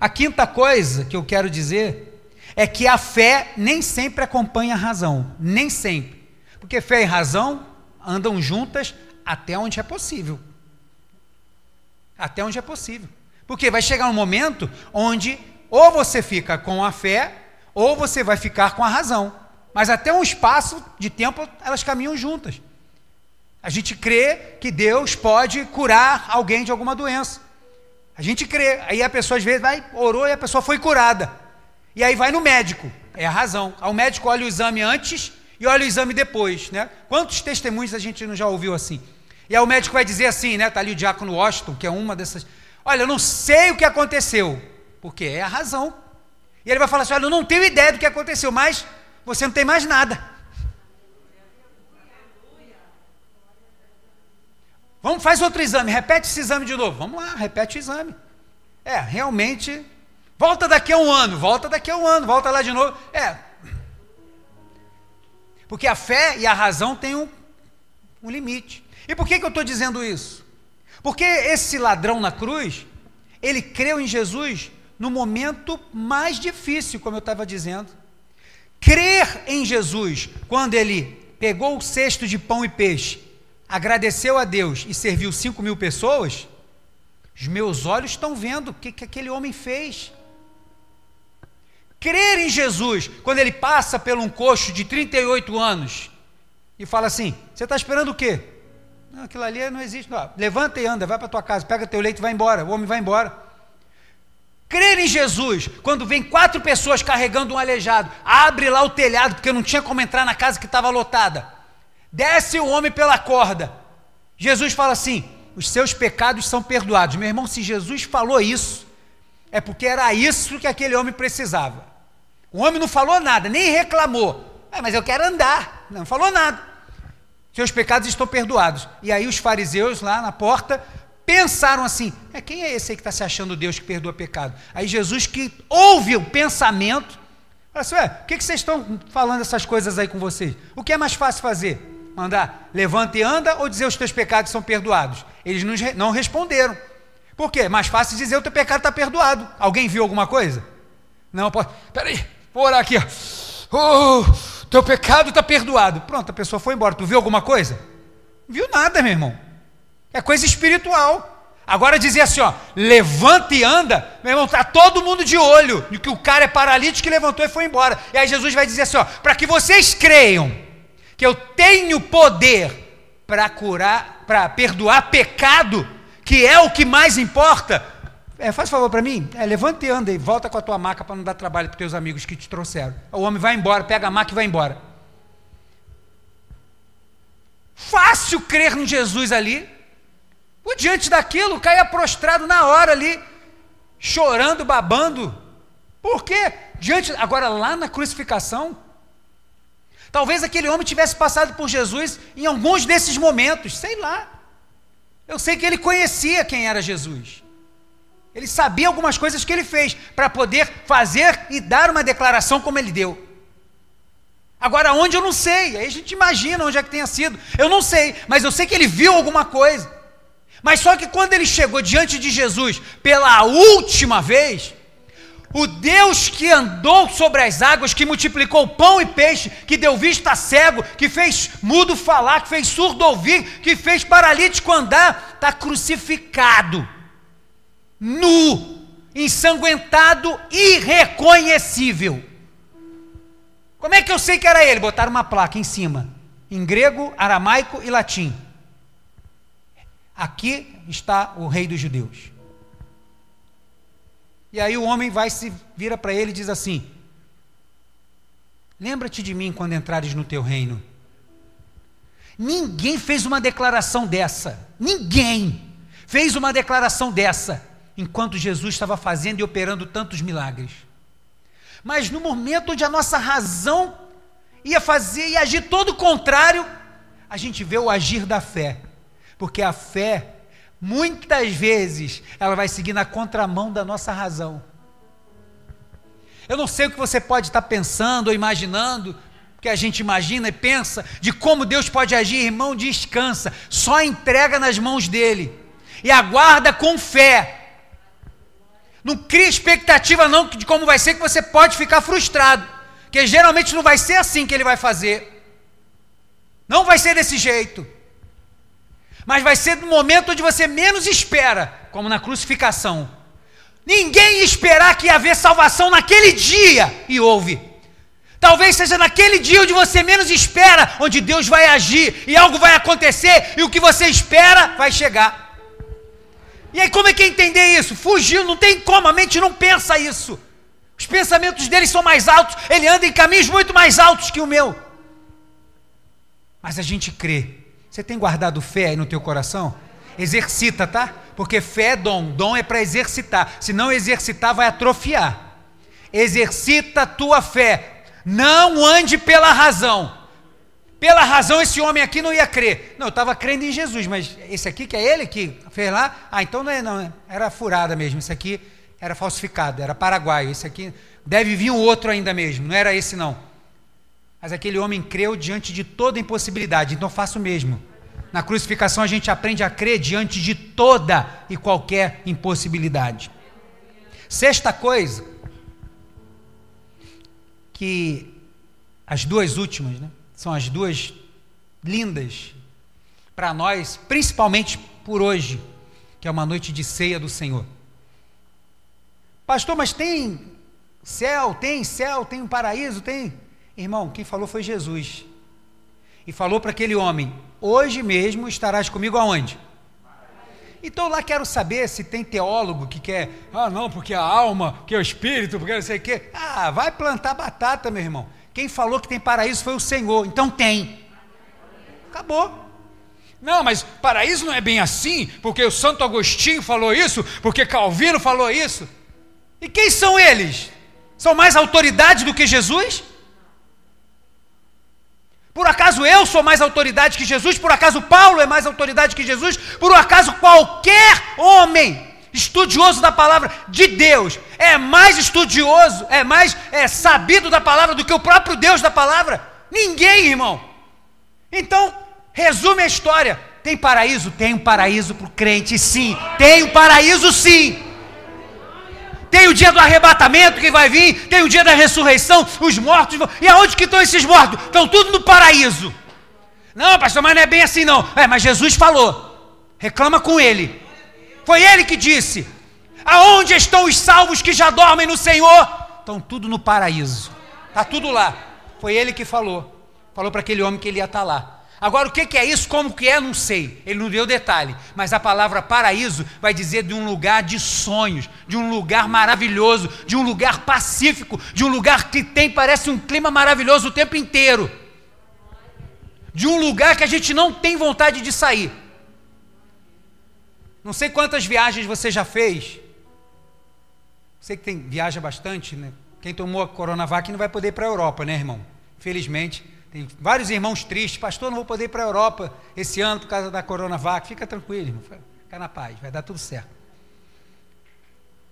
A quinta coisa que eu quero dizer é que a fé nem sempre acompanha a razão. Nem sempre. Porque fé e razão andam juntas até onde é possível. Até onde é possível. Porque vai chegar um momento onde ou você fica com a fé, ou você vai ficar com a razão. Mas até um espaço de tempo elas caminham juntas. A gente crê que Deus pode curar alguém de alguma doença. A gente crê. Aí a pessoa às vezes vai, orou e a pessoa foi curada. E aí vai no médico. É a razão. O médico olha o exame antes e olha o exame depois, né? Quantos testemunhos a gente não já ouviu assim? E aí o médico vai dizer assim, né? Está ali o diácono Washington, que é uma dessas. Olha, eu não sei o que aconteceu, porque é a razão. E ele vai falar assim: olha, eu não tenho ideia do que aconteceu, mas você não tem mais nada. Vamos, faz outro exame, repete esse exame de novo. Vamos lá, repete o exame. É, realmente. Volta daqui a um ano, volta daqui a um ano, volta lá de novo. É, porque a fé e a razão têm um, um limite. E por que, que eu estou dizendo isso? Porque esse ladrão na cruz, ele creu em Jesus no momento mais difícil, como eu estava dizendo. Crer em Jesus, quando ele pegou o cesto de pão e peixe, agradeceu a Deus e serviu cinco mil pessoas, os meus olhos estão vendo o que, que aquele homem fez crer em Jesus, quando ele passa por um coxo de 38 anos e fala assim: Você está esperando o quê? Não, aquilo ali não existe. Não. Levanta e anda, vai para tua casa, pega teu leite e vai embora. O homem vai embora. Crer em Jesus, quando vem quatro pessoas carregando um aleijado, abre lá o telhado, porque não tinha como entrar na casa que estava lotada. Desce o homem pela corda. Jesus fala assim: os seus pecados são perdoados. Meu irmão, se Jesus falou isso, é porque era isso que aquele homem precisava. O homem não falou nada, nem reclamou. Ah, mas eu quero andar. Não falou nada. Seus pecados estão perdoados. E aí os fariseus lá na porta pensaram assim: é, quem é esse aí que está se achando Deus que perdoa pecado? Aí Jesus que ouve o pensamento, fala assim: ué, por que, que vocês estão falando essas coisas aí com vocês? O que é mais fácil fazer? Mandar levanta e anda ou dizer os teus pecados são perdoados? Eles não, não responderam. Por quê? Mais fácil dizer o teu pecado está perdoado. Alguém viu alguma coisa? Não, pode. Peraí, Vou orar aqui, ó. Oh, teu pecado está perdoado. Pronto, a pessoa foi embora. Tu viu alguma coisa? Não viu nada, meu irmão. É coisa espiritual. Agora dizia assim, ó, levanta e anda, meu irmão, tá todo mundo de olho de que o cara é paralítico que levantou e foi embora. E aí Jesus vai dizer assim, ó, para que vocês creiam que eu tenho poder para curar, para perdoar pecado, que é o que mais importa. É, faz favor para mim, é, levanta e anda e volta com a tua maca para não dar trabalho para teus amigos que te trouxeram. O homem vai embora, pega a maca e vai embora. Fácil crer em Jesus ali. O diante daquilo, caia prostrado na hora ali, chorando, babando. Por quê? Diante, agora lá na crucificação, talvez aquele homem tivesse passado por Jesus em alguns desses momentos, sei lá. Eu sei que ele conhecia quem era Jesus. Ele sabia algumas coisas que ele fez para poder fazer e dar uma declaração como ele deu. Agora, onde eu não sei, aí a gente imagina onde é que tenha sido. Eu não sei, mas eu sei que ele viu alguma coisa. Mas só que quando ele chegou diante de Jesus pela última vez, o Deus que andou sobre as águas, que multiplicou pão e peixe, que deu vista cego, que fez mudo falar, que fez surdo ouvir, que fez paralítico andar, está crucificado, nu, ensanguentado, irreconhecível. Como é que eu sei que era ele? Botaram uma placa em cima, em grego, aramaico e latim. Aqui está o rei dos judeus. E aí o homem vai se vira para ele e diz assim: Lembra-te de mim quando entrares no teu reino. Ninguém fez uma declaração dessa. Ninguém fez uma declaração dessa enquanto Jesus estava fazendo e operando tantos milagres. Mas no momento onde a nossa razão ia fazer e agir todo o contrário, a gente vê o agir da fé. Porque a fé, muitas vezes, ela vai seguir na contramão da nossa razão. Eu não sei o que você pode estar pensando ou imaginando, que a gente imagina e pensa de como Deus pode agir, irmão, descansa, só entrega nas mãos dele e aguarda com fé. Não cria expectativa não de como vai ser que você pode ficar frustrado, que geralmente não vai ser assim que ele vai fazer. Não vai ser desse jeito. Mas vai ser no momento onde você menos espera, como na crucificação. Ninguém esperar que ia haver salvação naquele dia e houve. Talvez seja naquele dia onde você menos espera, onde Deus vai agir e algo vai acontecer e o que você espera vai chegar. E aí, como é que é entender isso? Fugiu, não tem como, a mente não pensa isso. Os pensamentos dele são mais altos, ele anda em caminhos muito mais altos que o meu. Mas a gente crê você tem guardado fé aí no teu coração? Exercita, tá? Porque fé é dom, dom é para exercitar. Se não exercitar, vai atrofiar. Exercita a tua fé. Não ande pela razão. Pela razão, esse homem aqui não ia crer. Não, eu estava crendo em Jesus, mas esse aqui que é ele que fez lá? Ah, então não é, não. Era furada mesmo. Esse aqui era falsificado, era paraguaio. Esse aqui deve vir um outro ainda mesmo. Não era esse, não. Mas aquele homem creu diante de toda impossibilidade, então faça o mesmo. Na crucificação a gente aprende a crer diante de toda e qualquer impossibilidade. Sexta coisa, que as duas últimas, né, são as duas lindas para nós, principalmente por hoje, que é uma noite de ceia do Senhor. Pastor, mas tem céu, tem céu, tem um paraíso, tem. Irmão, quem falou foi Jesus. E falou para aquele homem: Hoje mesmo estarás comigo aonde? Então lá quero saber se tem teólogo que quer, ah, não, porque a alma, porque o espírito, porque não sei o quê. Ah, vai plantar batata, meu irmão. Quem falou que tem paraíso foi o Senhor, então tem. Acabou. Não, mas paraíso não é bem assim, porque o Santo Agostinho falou isso, porque Calvino falou isso. E quem são eles? São mais autoridade do que Jesus? Por acaso eu sou mais autoridade que Jesus? Por acaso Paulo é mais autoridade que Jesus? Por acaso qualquer homem estudioso da palavra de Deus é mais estudioso, é mais é, sabido da palavra do que o próprio Deus da palavra? Ninguém, irmão. Então, resume a história. Tem paraíso? Tem um paraíso para o crente, sim. Tem um paraíso, sim tem o dia do arrebatamento que vai vir, tem o dia da ressurreição, os mortos. E aonde que estão esses mortos? Estão tudo no paraíso. Não, pastor, mas não é bem assim não. É, mas Jesus falou. Reclama com ele. Foi ele que disse: Aonde estão os salvos que já dormem no Senhor? Estão tudo no paraíso. Está tudo lá. Foi ele que falou. Falou para aquele homem que ele ia estar tá lá. Agora, o que é isso? Como que é? Não sei. Ele não deu detalhe. Mas a palavra paraíso vai dizer de um lugar de sonhos, de um lugar maravilhoso, de um lugar pacífico, de um lugar que tem, parece um clima maravilhoso o tempo inteiro. De um lugar que a gente não tem vontade de sair. Não sei quantas viagens você já fez. Você que tem, viaja bastante, né? Quem tomou a Coronavac não vai poder ir para a Europa, né, irmão? Infelizmente. Tem vários irmãos tristes, pastor, não vou poder ir para a Europa esse ano por causa da Coronavac. Fica tranquilo, irmão, fica na paz, vai dar tudo certo.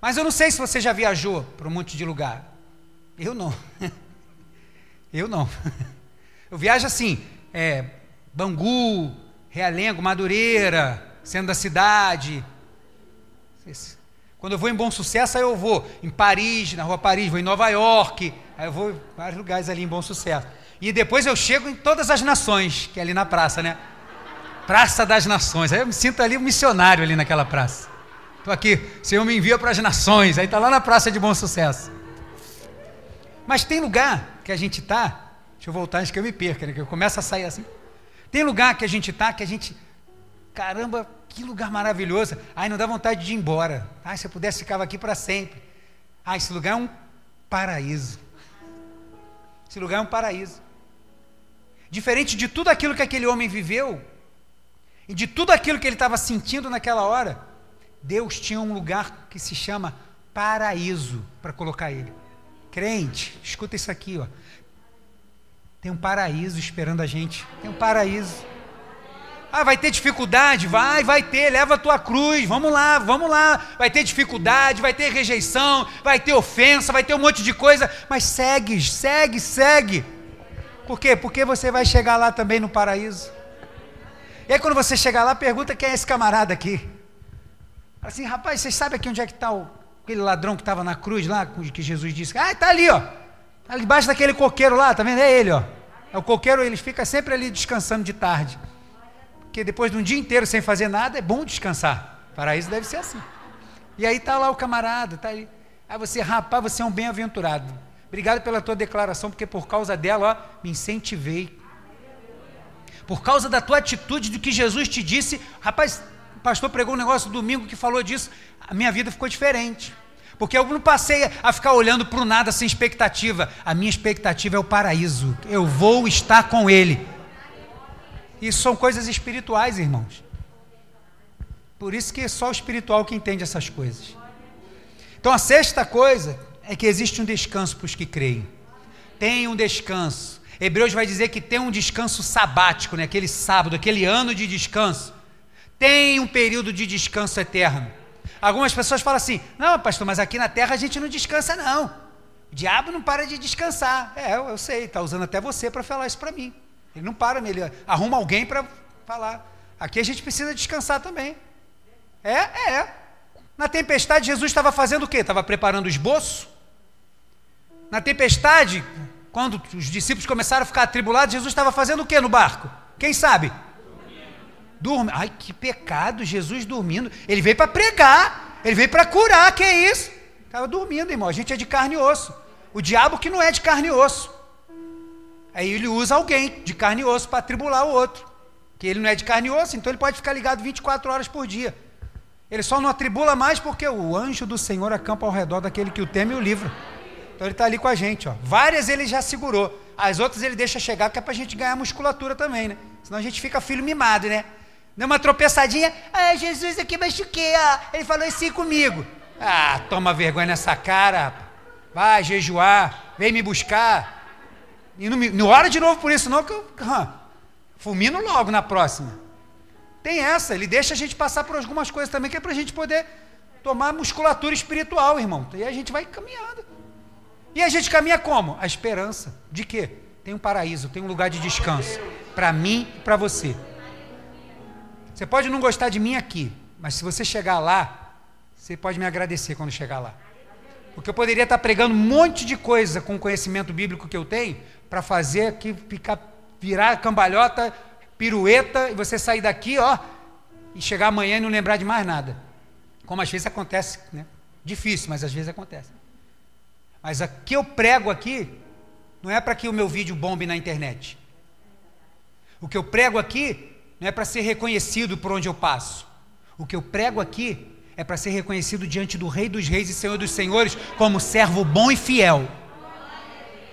Mas eu não sei se você já viajou para um monte de lugar. Eu não. <laughs> Eu não. <laughs> Eu viajo assim, é, Bangu, Realengo, Madureira, sendo da cidade. Quando eu vou em Bom Sucesso, aí eu vou em Paris, na rua Paris, vou em Nova York, aí eu vou em vários lugares ali em Bom Sucesso. E depois eu chego em todas as nações, que é ali na praça, né? Praça das Nações. Aí eu me sinto ali um missionário ali naquela praça. Estou aqui, Senhor me envia para as nações. Aí está lá na Praça de Bom Sucesso. Mas tem lugar que a gente está, deixa eu voltar antes que eu me perca, né? que eu começo a sair assim. Tem lugar que a gente está que a gente, caramba, que lugar maravilhoso. Ai, não dá vontade de ir embora. Ai, se eu pudesse ficar aqui para sempre. Ai, esse lugar é um paraíso. Esse lugar é um paraíso. Diferente de tudo aquilo que aquele homem viveu, e de tudo aquilo que ele estava sentindo naquela hora, Deus tinha um lugar que se chama paraíso para colocar ele. Crente, escuta isso aqui, ó. Tem um paraíso esperando a gente. Tem um paraíso. Ah, vai ter dificuldade? Vai, vai ter. Leva a tua cruz. Vamos lá, vamos lá. Vai ter dificuldade, vai ter rejeição, vai ter ofensa, vai ter um monte de coisa. Mas segue, segue, segue. Por quê? Porque você vai chegar lá também no paraíso. E aí quando você chegar lá, pergunta quem é esse camarada aqui. Assim, rapaz, vocês sabem aqui onde é que está aquele ladrão que estava na cruz lá, que Jesus disse? Ah, está ali, ó. Está debaixo daquele coqueiro lá, tá vendo? É ele, ó. É o coqueiro, ele fica sempre ali descansando de tarde. Porque depois de um dia inteiro sem fazer nada, é bom descansar. Paraíso deve ser assim. E aí está lá o camarada, está ali. Aí você, rapaz, você é um bem-aventurado. Obrigado pela tua declaração, porque por causa dela, ó, me incentivei. Por causa da tua atitude, do que Jesus te disse, rapaz, o pastor pregou um negócio domingo que falou disso, a minha vida ficou diferente. Porque eu não passei a ficar olhando para o nada sem expectativa. A minha expectativa é o paraíso. Eu vou estar com Ele. Isso são coisas espirituais, irmãos. Por isso que é só o espiritual que entende essas coisas. Então a sexta coisa é que existe um descanso para os que creem. Tem um descanso. Hebreus vai dizer que tem um descanso sabático, né? aquele sábado, aquele ano de descanso. Tem um período de descanso eterno. Algumas pessoas falam assim: não, pastor, mas aqui na terra a gente não descansa, não. O diabo não para de descansar. É, eu, eu sei, está usando até você para falar isso para mim. Ele não para, ele arruma alguém para falar. Aqui a gente precisa descansar também. É, é. Na tempestade, Jesus estava fazendo o quê? Estava preparando o esboço? Na tempestade, quando os discípulos começaram a ficar atribulados, Jesus estava fazendo o que no barco? Quem sabe? Dorme. Ai, que pecado, Jesus dormindo. Ele veio para pregar, ele veio para curar, que é isso? Estava dormindo, irmão. A gente é de carne e osso. O diabo que não é de carne e osso. Aí ele usa alguém de carne e osso para atribular o outro. Que ele não é de carne e osso, então ele pode ficar ligado 24 horas por dia. Ele só não atribula mais porque o anjo do Senhor acampa ao redor daquele que o teme e o livra. Então ele está ali com a gente, ó. Várias ele já segurou. As outras ele deixa chegar, que é para a gente ganhar musculatura também, né? Senão a gente fica filho mimado, né? Deu uma tropeçadinha, ah, Jesus aqui machuquei, ó. Ele falou assim comigo. Ah, toma vergonha nessa cara. Vai jejuar, vem me buscar. E não, me, não ora de novo por isso, não, que eu hum, fulmino logo na próxima. Tem essa, ele deixa a gente passar por algumas coisas também, que é para a gente poder tomar musculatura espiritual, irmão. E a gente vai caminhando. E a gente caminha como? A esperança. De quê? Tem um paraíso, tem um lugar de descanso. Para mim e para você. Você pode não gostar de mim aqui, mas se você chegar lá, você pode me agradecer quando chegar lá. Porque eu poderia estar pregando um monte de coisa com o conhecimento bíblico que eu tenho para fazer aqui ficar virar cambalhota, pirueta e você sair daqui, ó, e chegar amanhã e não lembrar de mais nada. Como às vezes acontece, né? Difícil, mas às vezes acontece. Mas o que eu prego aqui não é para que o meu vídeo bombe na internet. O que eu prego aqui não é para ser reconhecido por onde eu passo. O que eu prego aqui é para ser reconhecido diante do Rei dos Reis e Senhor dos Senhores como servo bom e fiel.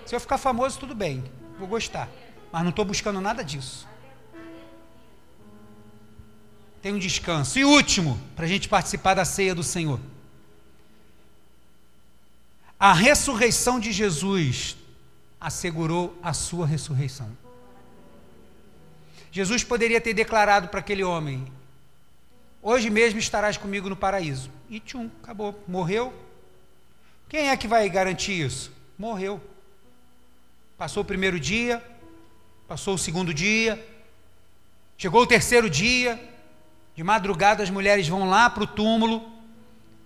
Se eu ficar famoso, tudo bem, vou gostar, mas não estou buscando nada disso. Tem um descanso. E último, para a gente participar da ceia do Senhor. A ressurreição de Jesus assegurou a sua ressurreição. Jesus poderia ter declarado para aquele homem: Hoje mesmo estarás comigo no paraíso. E tchum, acabou, morreu. Quem é que vai garantir isso? Morreu. Passou o primeiro dia, passou o segundo dia, chegou o terceiro dia, de madrugada as mulheres vão lá para o túmulo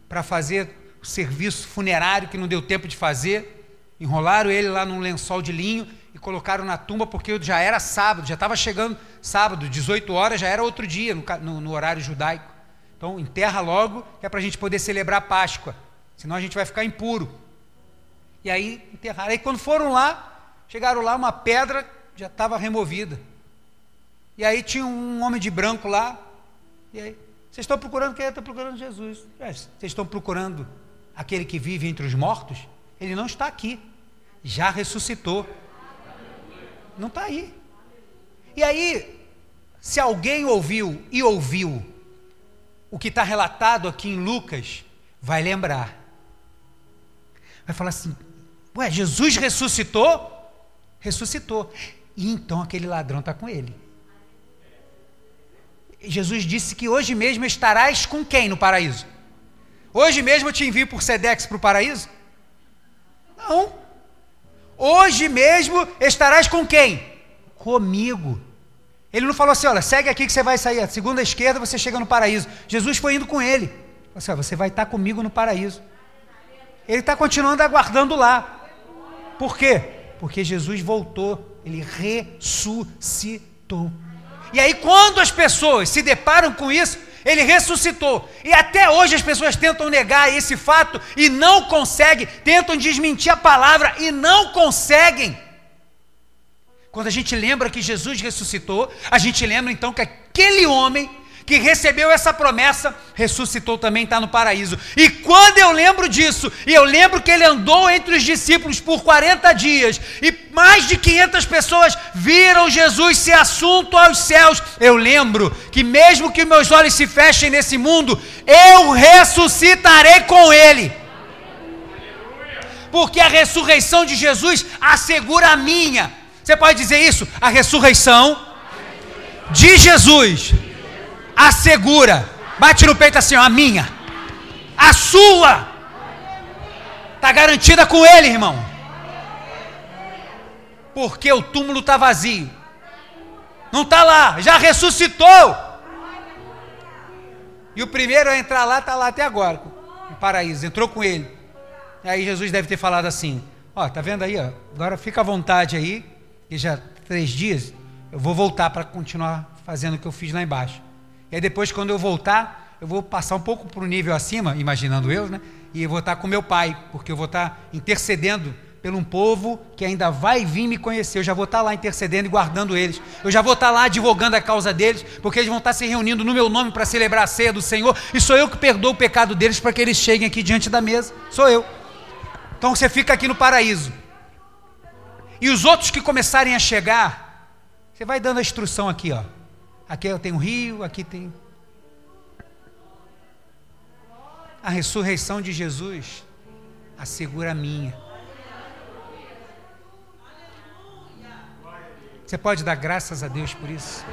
para fazer o serviço funerário que não deu tempo de fazer. Enrolaram ele lá num lençol de linho e colocaram na tumba porque já era sábado, já estava chegando sábado, 18 horas, já era outro dia no, no, no horário judaico. Então enterra logo, que é para a gente poder celebrar a Páscoa, senão a gente vai ficar impuro. E aí enterraram. Aí quando foram lá, chegaram lá, uma pedra já estava removida. E aí tinha um homem de branco lá. E aí, vocês estão procurando quem? Está procurando Jesus. É, vocês estão procurando aquele que vive entre os mortos? Ele não está aqui. Já ressuscitou. Não está aí. E aí, se alguém ouviu e ouviu o que está relatado aqui em Lucas, vai lembrar. Vai falar assim: Ué, Jesus ressuscitou? Ressuscitou. E então aquele ladrão está com ele. Jesus disse que hoje mesmo estarás com quem no paraíso? Hoje mesmo eu te envio por Sedex para o paraíso? Não. Hoje mesmo estarás com quem? Comigo. Ele não falou assim: olha, segue aqui que você vai sair, a segunda esquerda você chega no paraíso. Jesus foi indo com ele. Assim, você vai estar comigo no paraíso. Ele está continuando aguardando lá. Por quê? Porque Jesus voltou, ele ressuscitou. E aí, quando as pessoas se deparam com isso, ele ressuscitou. E até hoje as pessoas tentam negar esse fato e não conseguem, tentam desmentir a palavra e não conseguem. Quando a gente lembra que Jesus ressuscitou, a gente lembra então que aquele homem que recebeu essa promessa, ressuscitou também, está no paraíso. E quando eu lembro disso, e eu lembro que ele andou entre os discípulos por 40 dias, e mais de 500 pessoas viram Jesus ser assunto aos céus, eu lembro que mesmo que meus olhos se fechem nesse mundo, eu ressuscitarei com ele. Porque a ressurreição de Jesus assegura a minha. Você pode dizer isso? A ressurreição de Jesus assegura. Bate no peito assim, ó, a minha. A sua. Está garantida com ele, irmão. Porque o túmulo está vazio. Não está lá, já ressuscitou. E o primeiro a entrar lá está lá até agora, no paraíso, entrou com ele. Aí Jesus deve ter falado assim: Ó, tá vendo aí? Ó, agora fica à vontade aí, e já três dias eu vou voltar para continuar fazendo o que eu fiz lá embaixo. E aí depois, quando eu voltar, eu vou passar um pouco para o nível acima, imaginando eu, né? E eu vou estar com meu pai, porque eu vou estar intercedendo pelo um povo que ainda vai vir me conhecer. Eu já vou estar lá intercedendo e guardando eles. Eu já vou estar lá advogando a causa deles, porque eles vão estar se reunindo no meu nome para celebrar a ceia do Senhor. E sou eu que perdoo o pecado deles para que eles cheguem aqui diante da mesa. Sou eu. Então você fica aqui no paraíso. E os outros que começarem a chegar, você vai dando a instrução aqui, ó. Aqui tem um rio, aqui tem. A ressurreição de Jesus assegura a minha. Você pode dar graças a Deus por isso?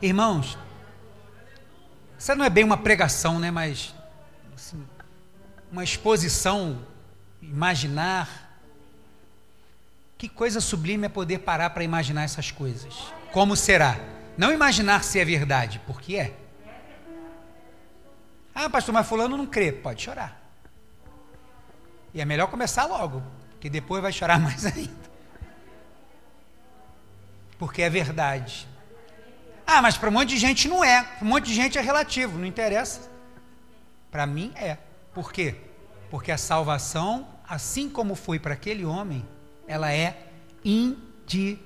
Irmãos, isso não é bem uma pregação, né? Mas assim, uma exposição, imaginar. Que coisa sublime é poder parar para imaginar essas coisas. Como será? Não imaginar se é verdade, porque é. Ah, pastor, mas fulano não crê. Pode chorar. E é melhor começar logo, porque depois vai chorar <laughs> mais ainda. Porque é verdade. Ah, mas para um monte de gente não é. Para um monte de gente é relativo, não interessa. Para mim é. Por quê? Porque a salvação, assim como foi para aquele homem, ela é individual.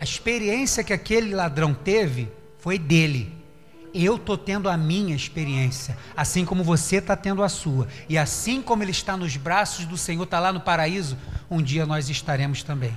A experiência que aquele ladrão teve foi dele. Eu estou tendo a minha experiência, assim como você está tendo a sua. E assim como ele está nos braços do Senhor, está lá no paraíso, um dia nós estaremos também.